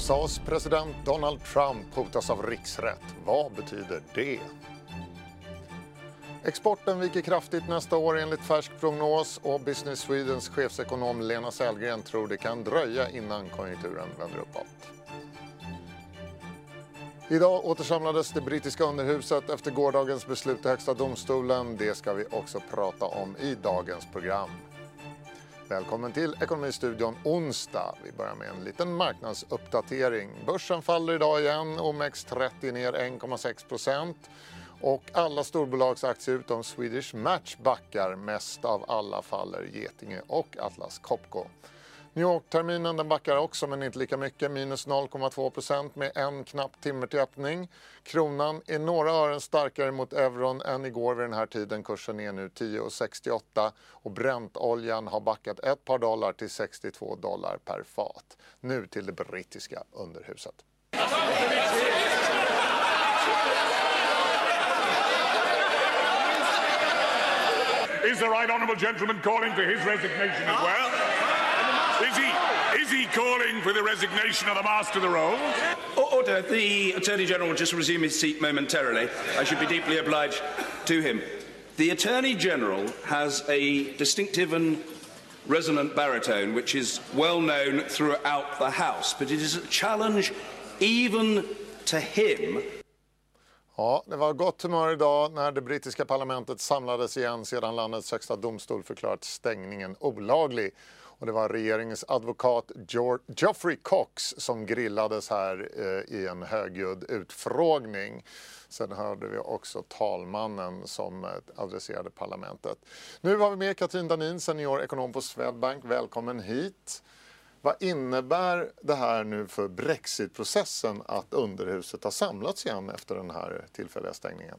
USAs president Donald Trump hotas av riksrätt. Vad betyder det? Exporten viker kraftigt nästa år enligt färsk prognos och Business Swedens chefsekonom Lena Sellgren tror det kan dröja innan konjunkturen vänder uppåt. Idag återsamlades det brittiska underhuset efter gårdagens beslut i Högsta domstolen. Det ska vi också prata om i dagens program. Välkommen till Ekonomistudion onsdag. Vi börjar med en liten marknadsuppdatering. Börsen faller idag igen, OMX30 ner 1,6 procent. Och alla storbolagsaktier utom Swedish Match backar. Mest av alla faller Getinge och Atlas Copco. New York-terminen den backar också, men inte lika mycket. Minus 0,2% med en knapp timme till öppning. Kronan är några ören starkare mot euron än igår vid den här tiden. Kursen är nu 10,68 och Brentoljan har backat ett par dollar till 62 dollar per fat. Nu till det brittiska underhuset. Is the right honourable gentleman calling for his resignation as well? Is he, is he calling for the resignation of the Master of the Rolls? Order. The Attorney General will just resume his seat momentarily. I should be deeply obliged to him. The Attorney General has a distinctive and resonant baritone, which is well known throughout the House, but it is a challenge even to him Ja, det var gott humör idag när det brittiska parlamentet samlades igen sedan landets högsta domstol förklarat stängningen olaglig. Och det var regeringens advokat Geoffrey Cox som grillades här eh, i en högljudd utfrågning. Sen hörde vi också talmannen som eh, adresserade parlamentet. Nu har vi med Katrin Danin, senior ekonom på Swedbank. Välkommen hit. Vad innebär det här nu för brexitprocessen att underhuset har samlats igen efter den här tillfälliga stängningen?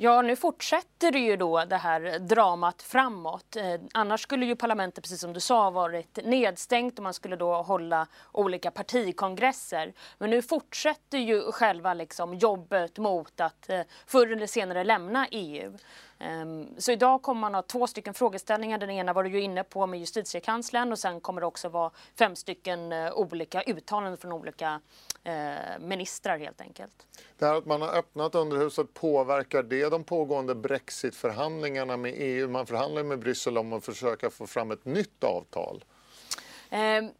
Ja, nu fortsätter det ju då det här dramat framåt. Eh, annars skulle ju parlamentet, precis som du sa, varit nedstängt och man skulle då hålla olika partikongresser. Men nu fortsätter ju själva liksom jobbet mot att eh, förr eller senare lämna EU. Ehm, så idag kommer man ha två stycken frågeställningar. Den ena var du ju inne på med justitiekanslern och sen kommer det också vara fem stycken eh, olika uttalanden från olika eh, ministrar helt enkelt. Det här att man har öppnat underhuset, påverkar det de pågående brexitförhandlingarna med EU? Man förhandlar med Bryssel om att försöka få fram ett nytt avtal. Um,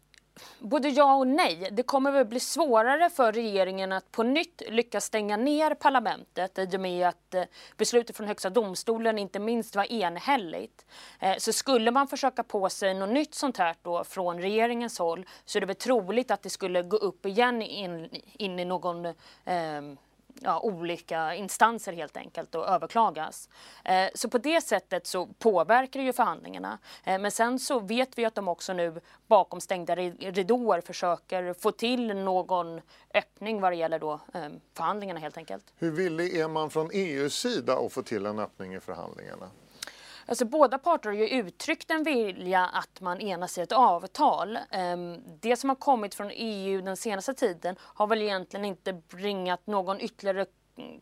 både ja och nej. Det kommer väl bli svårare för regeringen att på nytt lyckas stänga ner parlamentet i och med att eh, beslutet från Högsta domstolen inte minst var enhälligt. Eh, så skulle man försöka på sig något nytt sånt här då från regeringens håll så är det väl troligt att det skulle gå upp igen in, in i någon eh, ja, olika instanser helt enkelt och överklagas. Eh, så på det sättet så påverkar det ju förhandlingarna. Eh, men sen så vet vi att de också nu bakom stängda ridåer försöker få till någon öppning vad det gäller då eh, förhandlingarna helt enkelt. Hur villig är man från EUs sida att få till en öppning i förhandlingarna? Alltså båda parter har ju uttryckt en vilja att man enas i ett avtal. Ehm, det som har kommit från EU den senaste tiden har väl egentligen inte bringat någon ytterligare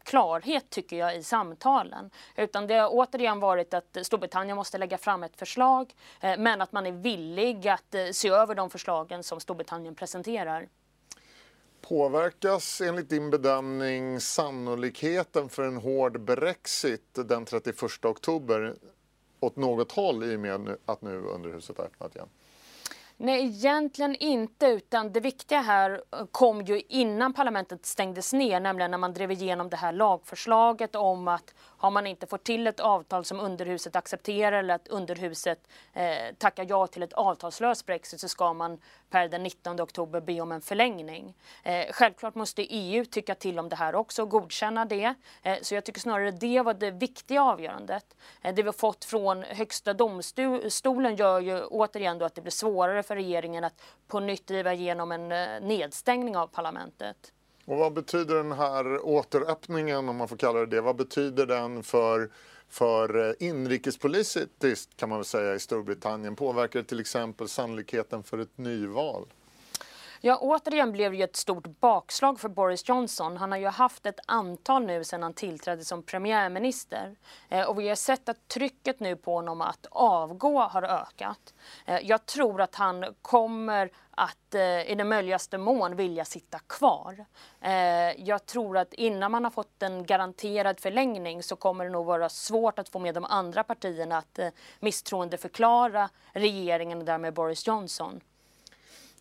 klarhet tycker jag i samtalen. Utan det har återigen varit att Storbritannien måste lägga fram ett förslag eh, men att man är villig att eh, se över de förslagen som Storbritannien presenterar. Påverkas enligt din bedömning sannolikheten för en hård Brexit den 31 oktober åt något håll i och med att nu underhuset har öppnat igen? Nej, egentligen inte, utan det viktiga här eh, kom ju innan parlamentet stängdes ner, nämligen när man drev igenom det här lagförslaget om att har man inte fått till ett avtal som underhuset accepterar eller att underhuset eh, tackar ja till ett avtalslöst brexit så ska man per den 19 oktober be om en förlängning. Eh, självklart måste EU tycka till om det här också och godkänna det. Eh, så jag tycker snarare det var det viktiga avgörandet. Eh, det vi har fått från Högsta domstolen gör ju återigen då att det blir svårare för regeringen att på nytt driva igenom en eh, nedstängning av parlamentet. Och vad betyder den här återöppningen, om man får kalla det det, vad betyder den för för eh, inrikespolitiskt kan man väl säga i Storbritannien? Påverkar det till exempel sannolikheten för ett nyval? Ja, återigen blev det ju ett stort bakslag för Boris Johnson. Han har ju haft ett antal nu sedan han tillträdde som premiärminister. Eh, och vi har sett att trycket nu på honom att avgå har ökat. Eh, jag tror att han kommer att eh, i den möjligaste mån vilja sitta kvar. Eh, jag tror att innan man har fått en garanterad förlängning så kommer det nog vara svårt att få med de andra partierna att eh, misstroendeförklara regeringen och därmed Boris Johnson.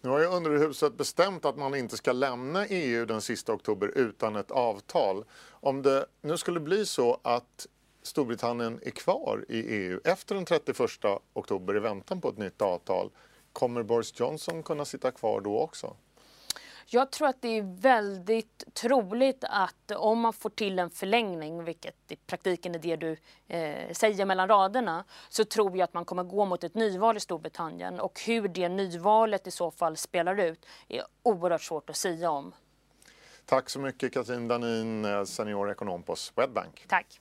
Nu har ju underhuset bestämt att man inte ska lämna EU den sista oktober utan ett avtal. Om det nu skulle bli så att Storbritannien är kvar i EU efter den 31 oktober i väntan på ett nytt avtal, kommer Boris Johnson kunna sitta kvar då också? Jag tror att det är väldigt troligt att om man får till en förlängning, vilket i praktiken är det du eh, säger mellan raderna, så tror jag att man kommer gå mot ett nyval i Storbritannien. Och hur det nyvalet i så fall spelar ut är oerhört svårt att säga om. Tack så mycket Katrin Danin, eh, seniorekonom på Swedbank. Tack.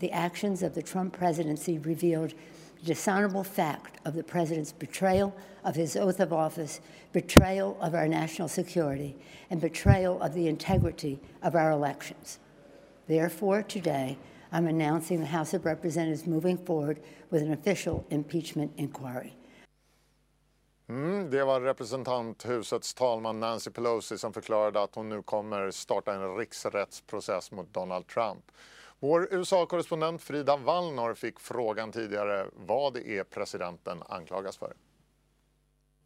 The actions of the Trump presidency revealed the dishonorable fact of the president's betrayal of his oath of office, betrayal of our national security, and betrayal of the integrity of our elections. Therefore, today, I'm announcing the House of Representatives moving forward with an official impeachment inquiry. Mm, det var representanthusets talman Nancy Pelosi som förklarade att hon nu kommer starta en riksrättsprocess mot Donald Trump. Vår USA-korrespondent Frida Wallnor fick frågan tidigare vad det är presidenten anklagas för.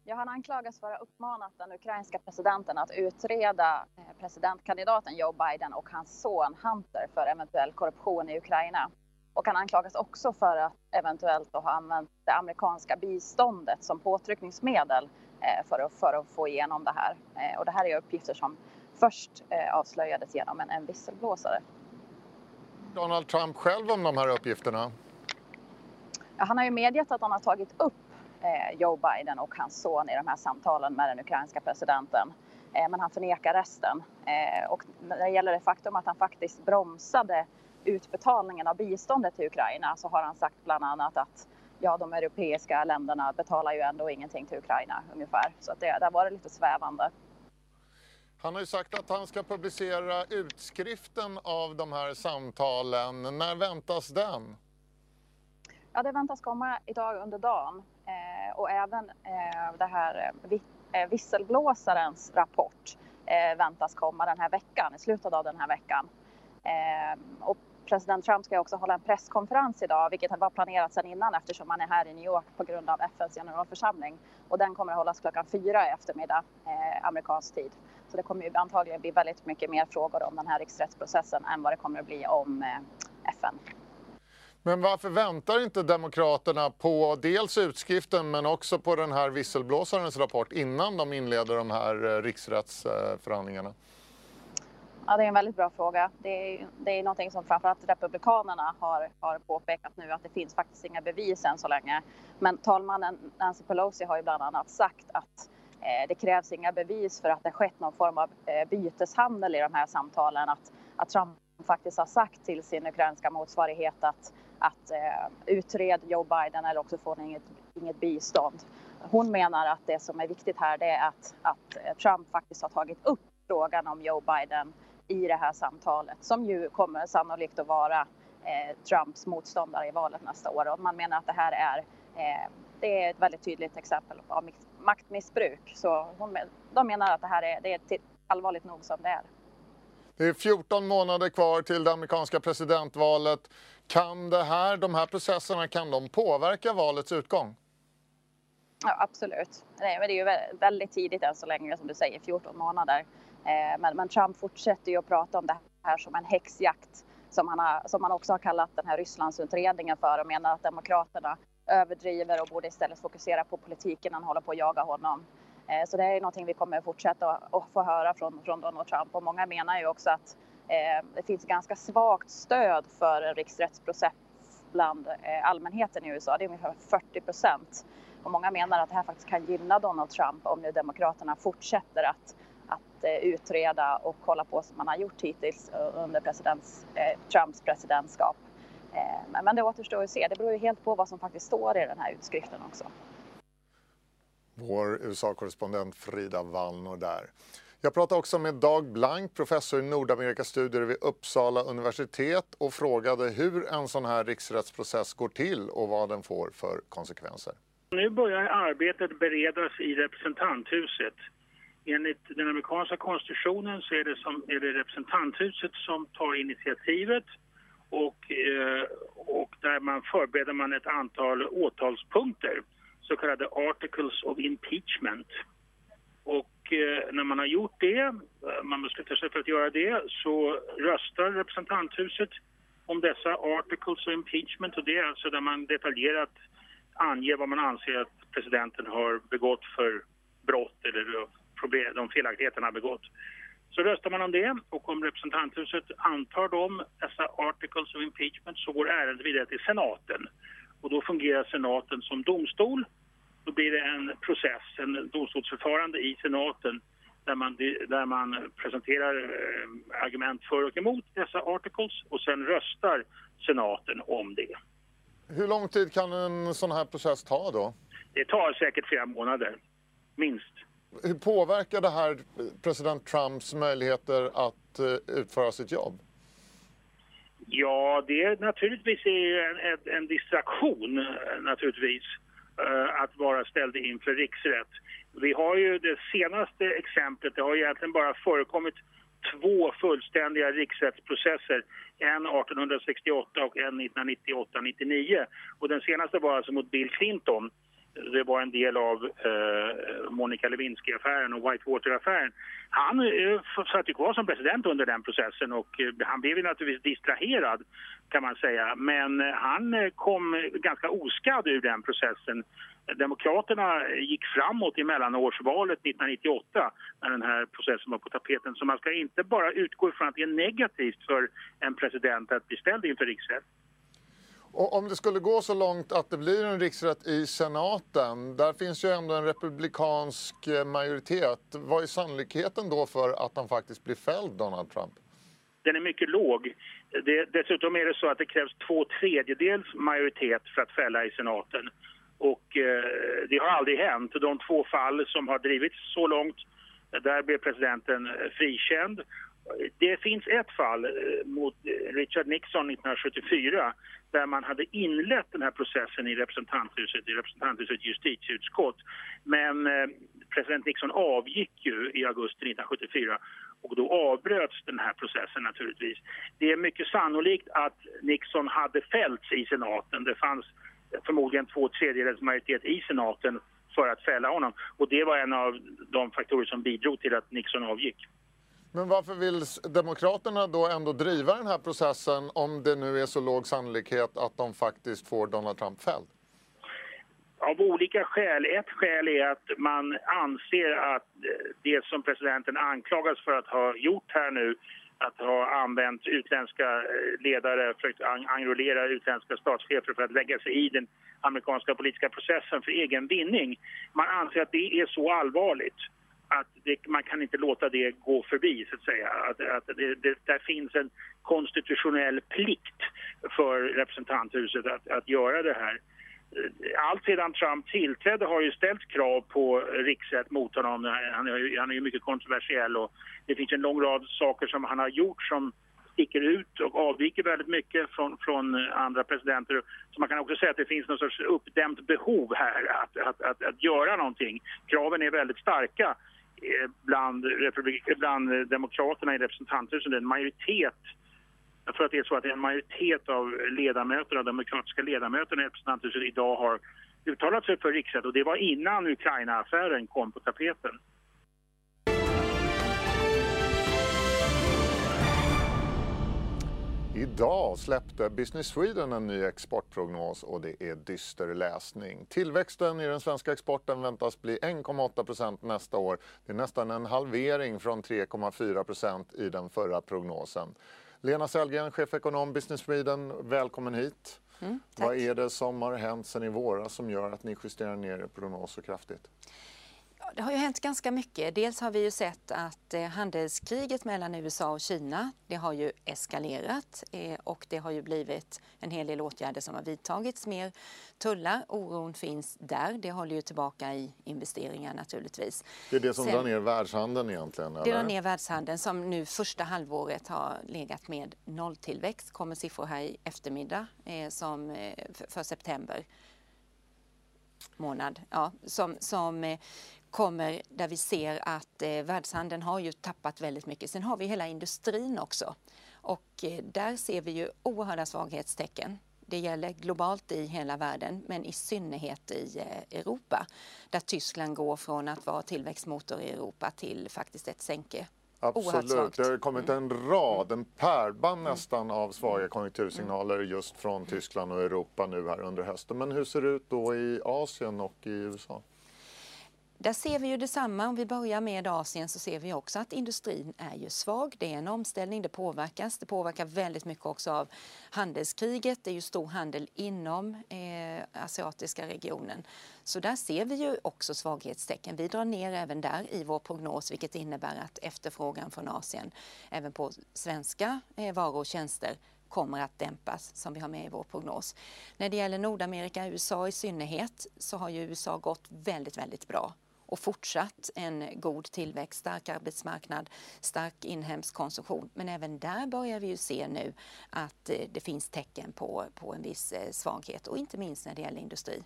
Ja, han anklagas för att ha uppmanat den ukrainska presidenten att utreda eh, presidentkandidaten Joe Biden och hans son Hunter för eventuell korruption i Ukraina. Och han anklagas också för att eventuellt ha använt det amerikanska biståndet som påtryckningsmedel eh, för att, för att få igenom det här. Eh, och det här är uppgifter som först avslöjades genom en, en visselblåsare. Donald Trump själv om de här uppgifterna? Han har ju medgett att han har tagit upp eh, Joe Biden och hans son i de här samtalen med den ukrainska presidenten. Eh, men han förnekar resten. Eh, och när det gäller det faktum att han faktiskt bromsade utbetalningen av biståndet till Ukraina så har han sagt bland annat att ja, de europeiska länderna betalar ju ändå ingenting till Ukraina ungefär. Så att det, där var det lite svävande. Han har ju sagt att han ska publicera utskriften av de här samtalen. När väntas den? Ja, det väntas komma idag under dagen eh, och även eh, det här eh, eh visselblåsarens rapport eh, väntas komma den här veckan, i slutet av den här veckan. Eh, och president Trump ska också hålla en presskonferens idag, vilket var planerat sedan innan eftersom han är här i New York på grund av FNs generalförsamling. Och den kommer att hållas klockan fyra i eftermiddag, eh, amerikansk tid. Så det kommer ju antagligen bli väldigt mycket mer frågor om den här riksrättsprocessen än vad det kommer att bli om eh, FN. Men varför väntar inte Demokraterna på dels utskriften men också på den här visselblåsarens rapport innan de inleder de här eh, riksrättsförhandlingarna? Ja, det är en väldigt bra fråga. Det är, det är någonting som framförallt Republikanerna har, har påpekat nu att det finns faktiskt inga bevis än så länge. Men talmannen Nancy Pelosi har ju bland annat sagt att Eh, det krävs inga bevis för att det skett någon form av eh, byteshandel i de här samtalen. Att, att Trump faktiskt har sagt till sin ukrainska motsvarighet att, att eh, utred Joe Biden eller också får ni inget, inget bistånd. Hon menar att det som är viktigt här det är att, att Trump faktiskt har tagit upp frågan om Joe Biden i det här samtalet som ju kommer sannolikt att vara Trumps motståndare i valet nästa år. Och man menar att det här är eh, det är ett väldigt tydligt exempel på maktmissbruk. Så de menar att det här är, det är allvarligt nog som det är. Det är 14 månader kvar till det amerikanska presidentvalet. Kan det här, de här processerna kan de påverka valets utgång? Ja, absolut. Nej, men det är ju väldigt tidigt än så länge, som du säger, 14 månader. Eh, men, men, Trump fortsätter ju att prata om det här som en häxjakt som han, har, som han också har kallat den här Rysslandsutredningen för och menar att Demokraterna överdriver och borde istället fokusera på politiken han håller på att jaga honom. Eh, så det är någonting vi kommer fortsätta att få höra från, från Donald Trump och många menar ju också att eh, det finns ganska svagt stöd för en riksrättsprocess bland eh, allmänheten i USA. Det är ungefär 40 procent. Och många menar att det här faktiskt kan gynna Donald Trump om nu Demokraterna fortsätter att, att utreda och kolla på som man har gjort hittills under presidents, Trumps presidentskap. Eh, men det återstår att se. Det beror ju helt på vad som faktiskt står i den här utskriften också. Vår USA-korrespondent Frida Wallner där. Jag pratade också med Dag Blank, professor i Nordamerikastudier vid Uppsala universitet och frågade hur en sån här riksrättsprocess går till och vad den får för konsekvenser. Nu börjar arbetet beredas i representanthuset. Enligt den amerikanska konstitutionen så är det, som, är det representanthuset som tar initiativet och, eh, och där man förbereder man ett antal åtalspunkter, så kallade articles of impeachment. Och eh, när man har gjort det, eh, man beslutar sig för att göra det, så röstar representanthuset om dessa articles of impeachment och det är alltså där man detaljerat anger vad man anser att presidenten har begått för brott eller problem, de felaktigheter han har begått. Så röstar man om det och om representanthuset antar dem, dessa articles of impeachment, så går ärendet vidare till senaten. Och då fungerar senaten som domstol. Då blir det en process, en domstolsförfarande i senaten där man, där man presenterar eh, argument för och emot dessa articles och sen röstar senaten om det. Hur lång tid kan en sån här process ta då? Det tar säkert flera månader, minst. Hur påverkar det här president Trumps möjligheter att eh, utföra sitt jobb? Ja, det är naturligtvis en, en, en distraktion eh, naturligtvis eh, att vara ställd inför riksrätt. Vi har ju det senaste exemplet, det har egentligen bara förekommit två fullständiga riksrättsprocesser. En 1868 och en 1998-99. Och den senaste var alltså mot Bill Clinton det var en del av eh, Monica Lewinsky-affären och Whitewater-affären. Han eh, satt ju kvar som president under den processen och eh, han blev ju naturligtvis distraherad kan man säga. Men eh, han eh, kom ganska oskadd ur den processen. Demokraterna gick framåt i mellanårsvalet 1998 när den här processen var på tapeten. Så man ska inte bara utgå ifrån att det är negativt för en president att bli ställd inför riksrätt. Och om det skulle gå så långt att det blir en riksrätt i senaten, där finns ju ändå en republikansk eh, majoritet. Vad är sannolikheten då för att han faktiskt blir fälld, Donald Trump? Den är mycket låg. Det, dessutom är det så att det krävs två tredjedels majoritet för att fälla i senaten. Och eh, det har aldrig hänt. De två fall som har drivits så långt, där blev presidenten eh, frikänd det finns ett fall eh, mot eh, Richard Nixon 1974 där man hade inlett den här processen i representanthuset, i representanthuset justitieutskott. Men eh, president Nixon avgick ju i augusti 1974 och då avbröts den här processen naturligtvis. Det är mycket sannolikt att Nixon hade fällts i senaten. Det fanns förmodligen två tredjedels majoritet i senaten för att fälla honom och det var en av de faktorer som bidrog till att Nixon avgick. Men varför vill Demokraterna då ändå driva den här processen om det nu är så låg sannolikhet att de faktiskt får Donald Trump fälld? Av olika skäl. Ett skäl är att man anser att eh, det som presidenten anklagas för att ha gjort här nu att ha använt utländska eh, ledare, försökt enrollera utländska statschefer för att lägga sig i den amerikanska politiska processen för egen vinning. Man anser att det är så allvarligt att det, man kan inte låta det gå förbi, så att säga. Att, att det, det, där finns en konstitutionell plikt för representanthuset att, att göra det här. Allt sedan Trump tillträdde har ju ställts krav på riksrätt mot honom. Han är, han är ju mycket kontroversiell och det finns en lång rad saker som han har gjort som sticker ut och avviker väldigt mycket från, från andra presidenter. Så man kan också säga att det finns någon sorts uppdämt behov här att, att, att, att göra någonting. Kraven är väldigt starka Eh, bland, bland demokraterna i representanthuset, en majoritet jag tror att det är så att en majoritet av ledamöterna, demokratiska ledamöterna i representanthuset idag har uttalat sig för riksrätt och det var innan Ukraina-affären kom på tapeten. Idag släppte Business Sweden en ny exportprognos och det är dyster läsning. Tillväxten i den svenska exporten väntas bli 1,8% nästa år. Det är nästan en halvering från 3,4% i den förra prognosen. Lena Sellgren, chefekonom Business Sweden, välkommen hit. Mm, Vad är det som har hänt sen i våras som gör att ni justerar ner er prognos så kraftigt? Det har ju hänt ganska mycket. Dels har vi ju sett att eh, handelskriget mellan USA och Kina, det har ju eskalerat eh, och det har ju blivit en hel del åtgärder som har vidtagits. Mer tullar, oron finns där. Det håller ju tillbaka i investeringar naturligtvis. Det är det som Sen, drar ner världshandeln egentligen? Det drar ner världshandeln som nu första halvåret har legat med nolltillväxt. kommer siffror här i eftermiddag eh, som, för, september månad ja, som, som kommer där vi ser att eh, världshandeln har ju tappat väldigt mycket. Sen har vi hela industrin också och eh, där ser vi ju oerhörda svaghetstecken. Det gäller globalt i hela världen, men i synnerhet i eh, Europa där Tyskland går från att vara tillväxtmotor i Europa till faktiskt ett sänke. Absolut, det har kommit en rad, en pärlband mm. nästan av svaga konjunktursignaler just från Tyskland och Europa nu här under hösten. Men hur ser det ut då i Asien och i USA? Där ser vi ju detsamma. Om vi börjar med Asien så ser vi också att industrin är ju svag. Det är en omställning, det påverkas. Det påverkar väldigt mycket också av handelskriget. Det är ju stor handel inom eh, asiatiska regionen. Så där ser vi ju också svaghetstecken. Vi drar ner även där i vår prognos vilket innebär att efterfrågan från Asien även på svenska eh, varor och tjänster kommer att dämpas som vi har med i vår prognos. När det gäller Nordamerika, USA i synnerhet, så har ju USA gått väldigt, väldigt bra och fortsatt en god tillväxt, stark arbetsmarknad, stark inhemsk konsumtion. Men även där börjar vi ju se nu att eh, det finns tecken på, på en viss eh, svaghet och inte minst när det gäller industri.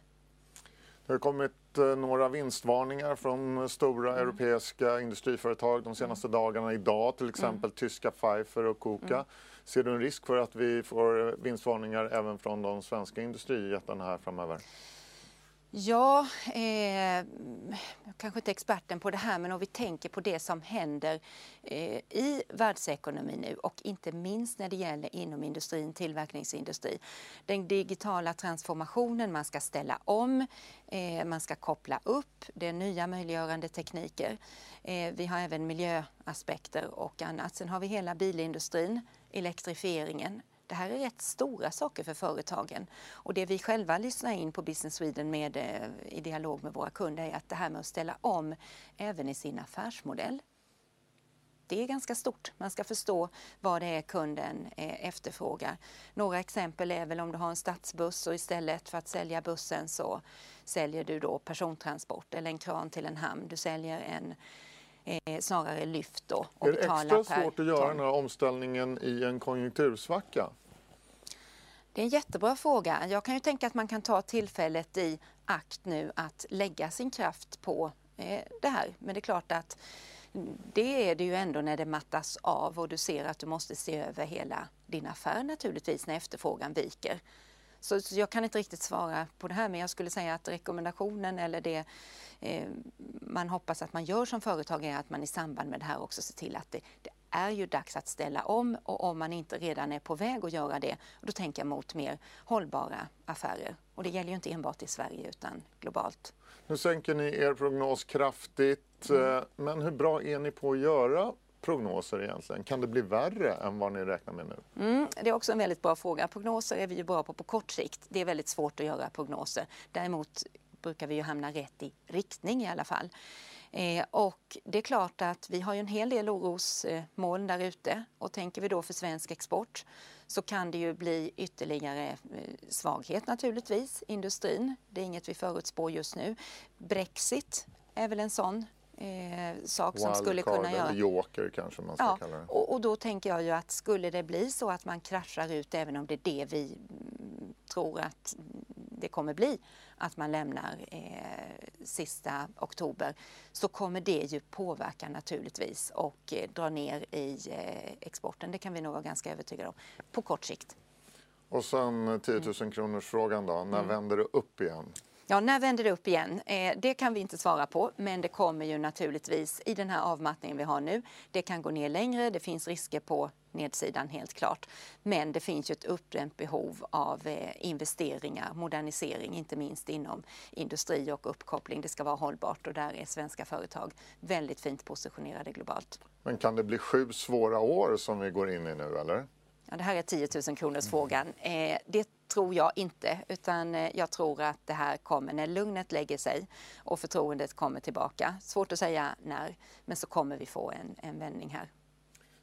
Det har kommit eh, några vinstvarningar från stora mm. europeiska industriföretag de senaste mm. dagarna. Idag till exempel mm. tyska Pfeiffer och Koka. Mm. Ser du en risk för att vi får vinstvarningar även från de svenska industrijättarna här framöver? Ja, eh, kanske inte experten på det här, men om vi tänker på det som händer eh, i världsekonomin nu och inte minst när det gäller inom industrin, tillverkningsindustri. Den digitala transformationen, man ska ställa om, eh, man ska koppla upp, det är nya möjliggörande tekniker. Eh, vi har även miljöaspekter och annat. Sen har vi hela bilindustrin, elektrifieringen, det här är rätt stora saker för företagen. Och det vi själva lyssnar in på Business Sweden med, eh, i dialog med våra kunder är att det här med att ställa om även i sin affärsmodell. Det är ganska stort. Man ska förstå vad det är kunden eh, efterfrågar. Några exempel är väl om du har en stadsbuss och istället för att sälja bussen så säljer du då persontransport eller en kran till en hamn. Du säljer en eh, snarare lyft då. Och är det extra svårt att göra den här omställningen i en konjunktursvacka? Det är en jättebra fråga. Jag kan ju tänka att man kan ta tillfället i akt nu att lägga sin kraft på eh, det här. Men det är klart att det är det ju ändå när det mattas av och du ser att du måste se över hela din affär naturligtvis när efterfrågan viker. Så, så jag kan inte riktigt svara på det här men jag skulle säga att rekommendationen eller det eh, man hoppas att man gör som företag är att man i samband med det här också ser till att det, det är ju dags att ställa om och om man inte redan är på väg att göra det, då tänker jag mot mer hållbara affärer. Och det gäller ju inte enbart i Sverige utan globalt. Nu sänker ni er prognos kraftigt, mm. Eh, men hur bra är ni på att göra prognoser egentligen? Kan det bli värre än vad ni räknar med nu? Mm, det är också en väldigt bra fråga. Prognoser är vi ju bra på på kort sikt. Det är väldigt svårt att göra prognoser. Däremot brukar vi ju hamna rätt i riktning i alla fall. Eh, och det är klart att vi har ju en hel del orosmoln där ute och tänker vi då för svensk export så kan det ju bli ytterligare eh, svaghet naturligtvis. Industrin, det är inget vi förutspår just nu. Brexit är väl en sån eh, sak som skulle kunna göra... joker kanske man ska ja, kalla det. Och, och, då tänker jag ju att skulle det bli så att man kraschar ut, även om det är det vi mm, tror att det kommer bli, att man lämnar eh, sista oktober, så kommer det ju påverka naturligtvis och eh, dra ner i eh, exporten. Det kan vi nog vara ganska övertygade om, på kort sikt. Och sen 10 000 kronors frågan då, när mm. vänder det upp igen? Ja, när vänder det upp igen? Eh, det kan vi inte svara på, men det kommer ju naturligtvis i den här avmattningen vi har nu. Det kan gå ner längre, det finns risker på nedsidan helt klart. Men det finns ju ett uppdämt behov av eh, investeringar, modernisering, inte minst inom industri och uppkoppling. Det ska vara hållbart och där är svenska företag väldigt fint positionerade globalt. Men kan det bli sju svåra år som vi går in i nu eller? Ja, det här är 10 000 kronors frågan. Eh, det tror jag inte, utan eh, jag tror att det här kommer när lugnet lägger sig och förtroendet kommer tillbaka. Svårt att säga när, men så kommer vi få en, en vändning här.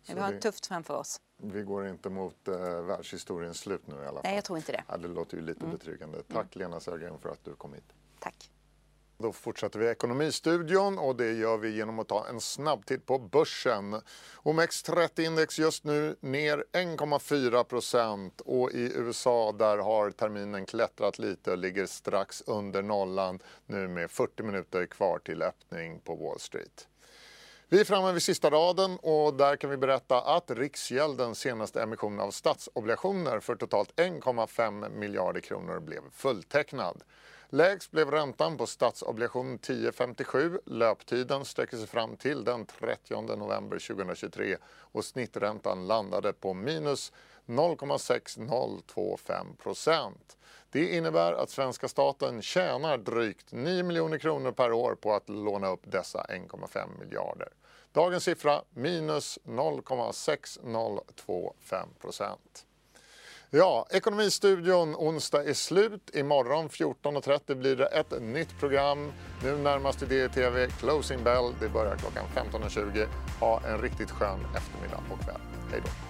Men vi har det tufft framför oss. Vi går inte mot eh, världshistoriens slut nu i alla fall. Nej, jag tror inte det. Ja, det låter ju lite mm. betryggande. Tack mm. Lena Södergren för att du kom hit. Tack. Då fortsätter vi Ekonomistudion och det gör vi genom att ta en snabbtitt på börsen. OMX30-index just nu ner 1,4 procent och i USA där har terminen klättrat lite och ligger strax under nollan nu med 40 minuter kvar till öppning på Wall Street. Vi är framme vid sista raden och där kan vi berätta att Riksgäldens senaste emission av statsobligationer för totalt 1,5 miljarder kronor blev fulltecknad. Lägst blev räntan på statsobligation 1057. Löptiden sträcker sig fram till den 30 november 2023 och snitträntan landade på minus 0,6025 procent. Det innebär att svenska staten tjänar drygt 9 miljoner kronor per år på att låna upp dessa 1,5 miljarder. Dagens siffra minus 0,6025 procent. Ja, Ekonomistudion onsdag är slut. Imorgon 14.30 blir det ett nytt program. Nu närmast i DTV Closing Bell. Det börjar klockan 15.20. Ha en riktigt skön eftermiddag och kväll. Hej då.